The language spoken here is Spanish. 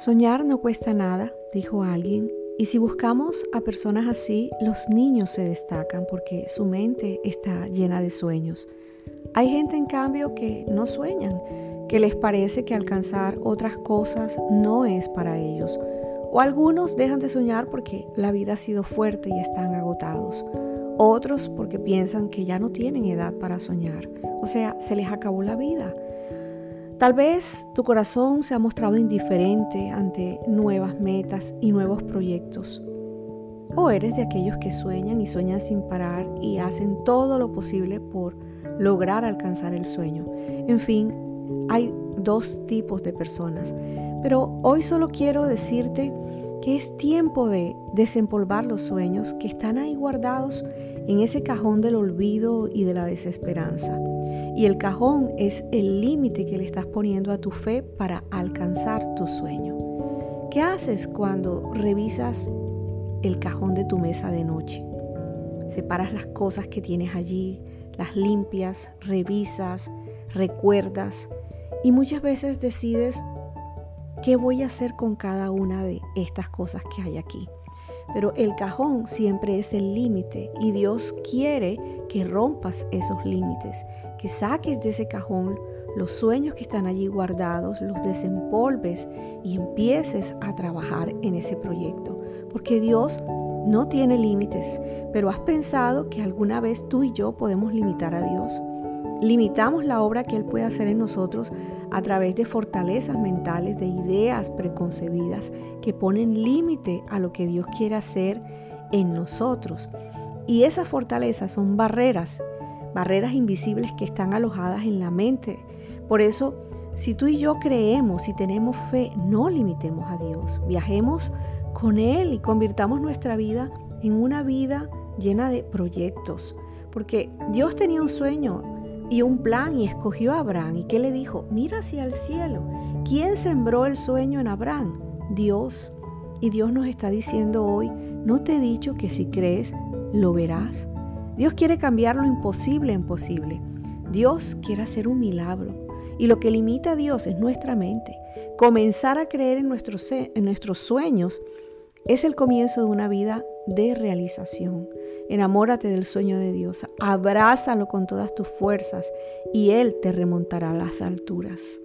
Soñar no cuesta nada, dijo alguien, y si buscamos a personas así, los niños se destacan porque su mente está llena de sueños. Hay gente en cambio que no sueñan, que les parece que alcanzar otras cosas no es para ellos. O algunos dejan de soñar porque la vida ha sido fuerte y están agotados. Otros porque piensan que ya no tienen edad para soñar. O sea, se les acabó la vida. Tal vez tu corazón se ha mostrado indiferente ante nuevas metas y nuevos proyectos. O eres de aquellos que sueñan y sueñan sin parar y hacen todo lo posible por lograr alcanzar el sueño. En fin, hay dos tipos de personas. Pero hoy solo quiero decirte que es tiempo de desempolvar los sueños que están ahí guardados en ese cajón del olvido y de la desesperanza. Y el cajón es el límite que le estás poniendo a tu fe para alcanzar tu sueño. ¿Qué haces cuando revisas el cajón de tu mesa de noche? Separas las cosas que tienes allí, las limpias, revisas, recuerdas y muchas veces decides qué voy a hacer con cada una de estas cosas que hay aquí. Pero el cajón siempre es el límite y Dios quiere que rompas esos límites, que saques de ese cajón los sueños que están allí guardados, los desempolves y empieces a trabajar en ese proyecto. Porque Dios no tiene límites, pero has pensado que alguna vez tú y yo podemos limitar a Dios. Limitamos la obra que Él puede hacer en nosotros a través de fortalezas mentales, de ideas preconcebidas que ponen límite a lo que Dios quiere hacer en nosotros. Y esas fortalezas son barreras, barreras invisibles que están alojadas en la mente. Por eso, si tú y yo creemos y tenemos fe, no limitemos a Dios. Viajemos con Él y convirtamos nuestra vida en una vida llena de proyectos. Porque Dios tenía un sueño y un plan y escogió a Abraham. ¿Y qué le dijo? Mira hacia el cielo. ¿Quién sembró el sueño en Abraham? Dios. Y Dios nos está diciendo hoy, ¿no te he dicho que si crees, lo verás? Dios quiere cambiar lo imposible en posible. Dios quiere hacer un milagro. Y lo que limita a Dios es nuestra mente. Comenzar a creer en nuestros, en nuestros sueños es el comienzo de una vida de realización. Enamórate del sueño de Dios, abrázalo con todas tus fuerzas y Él te remontará a las alturas.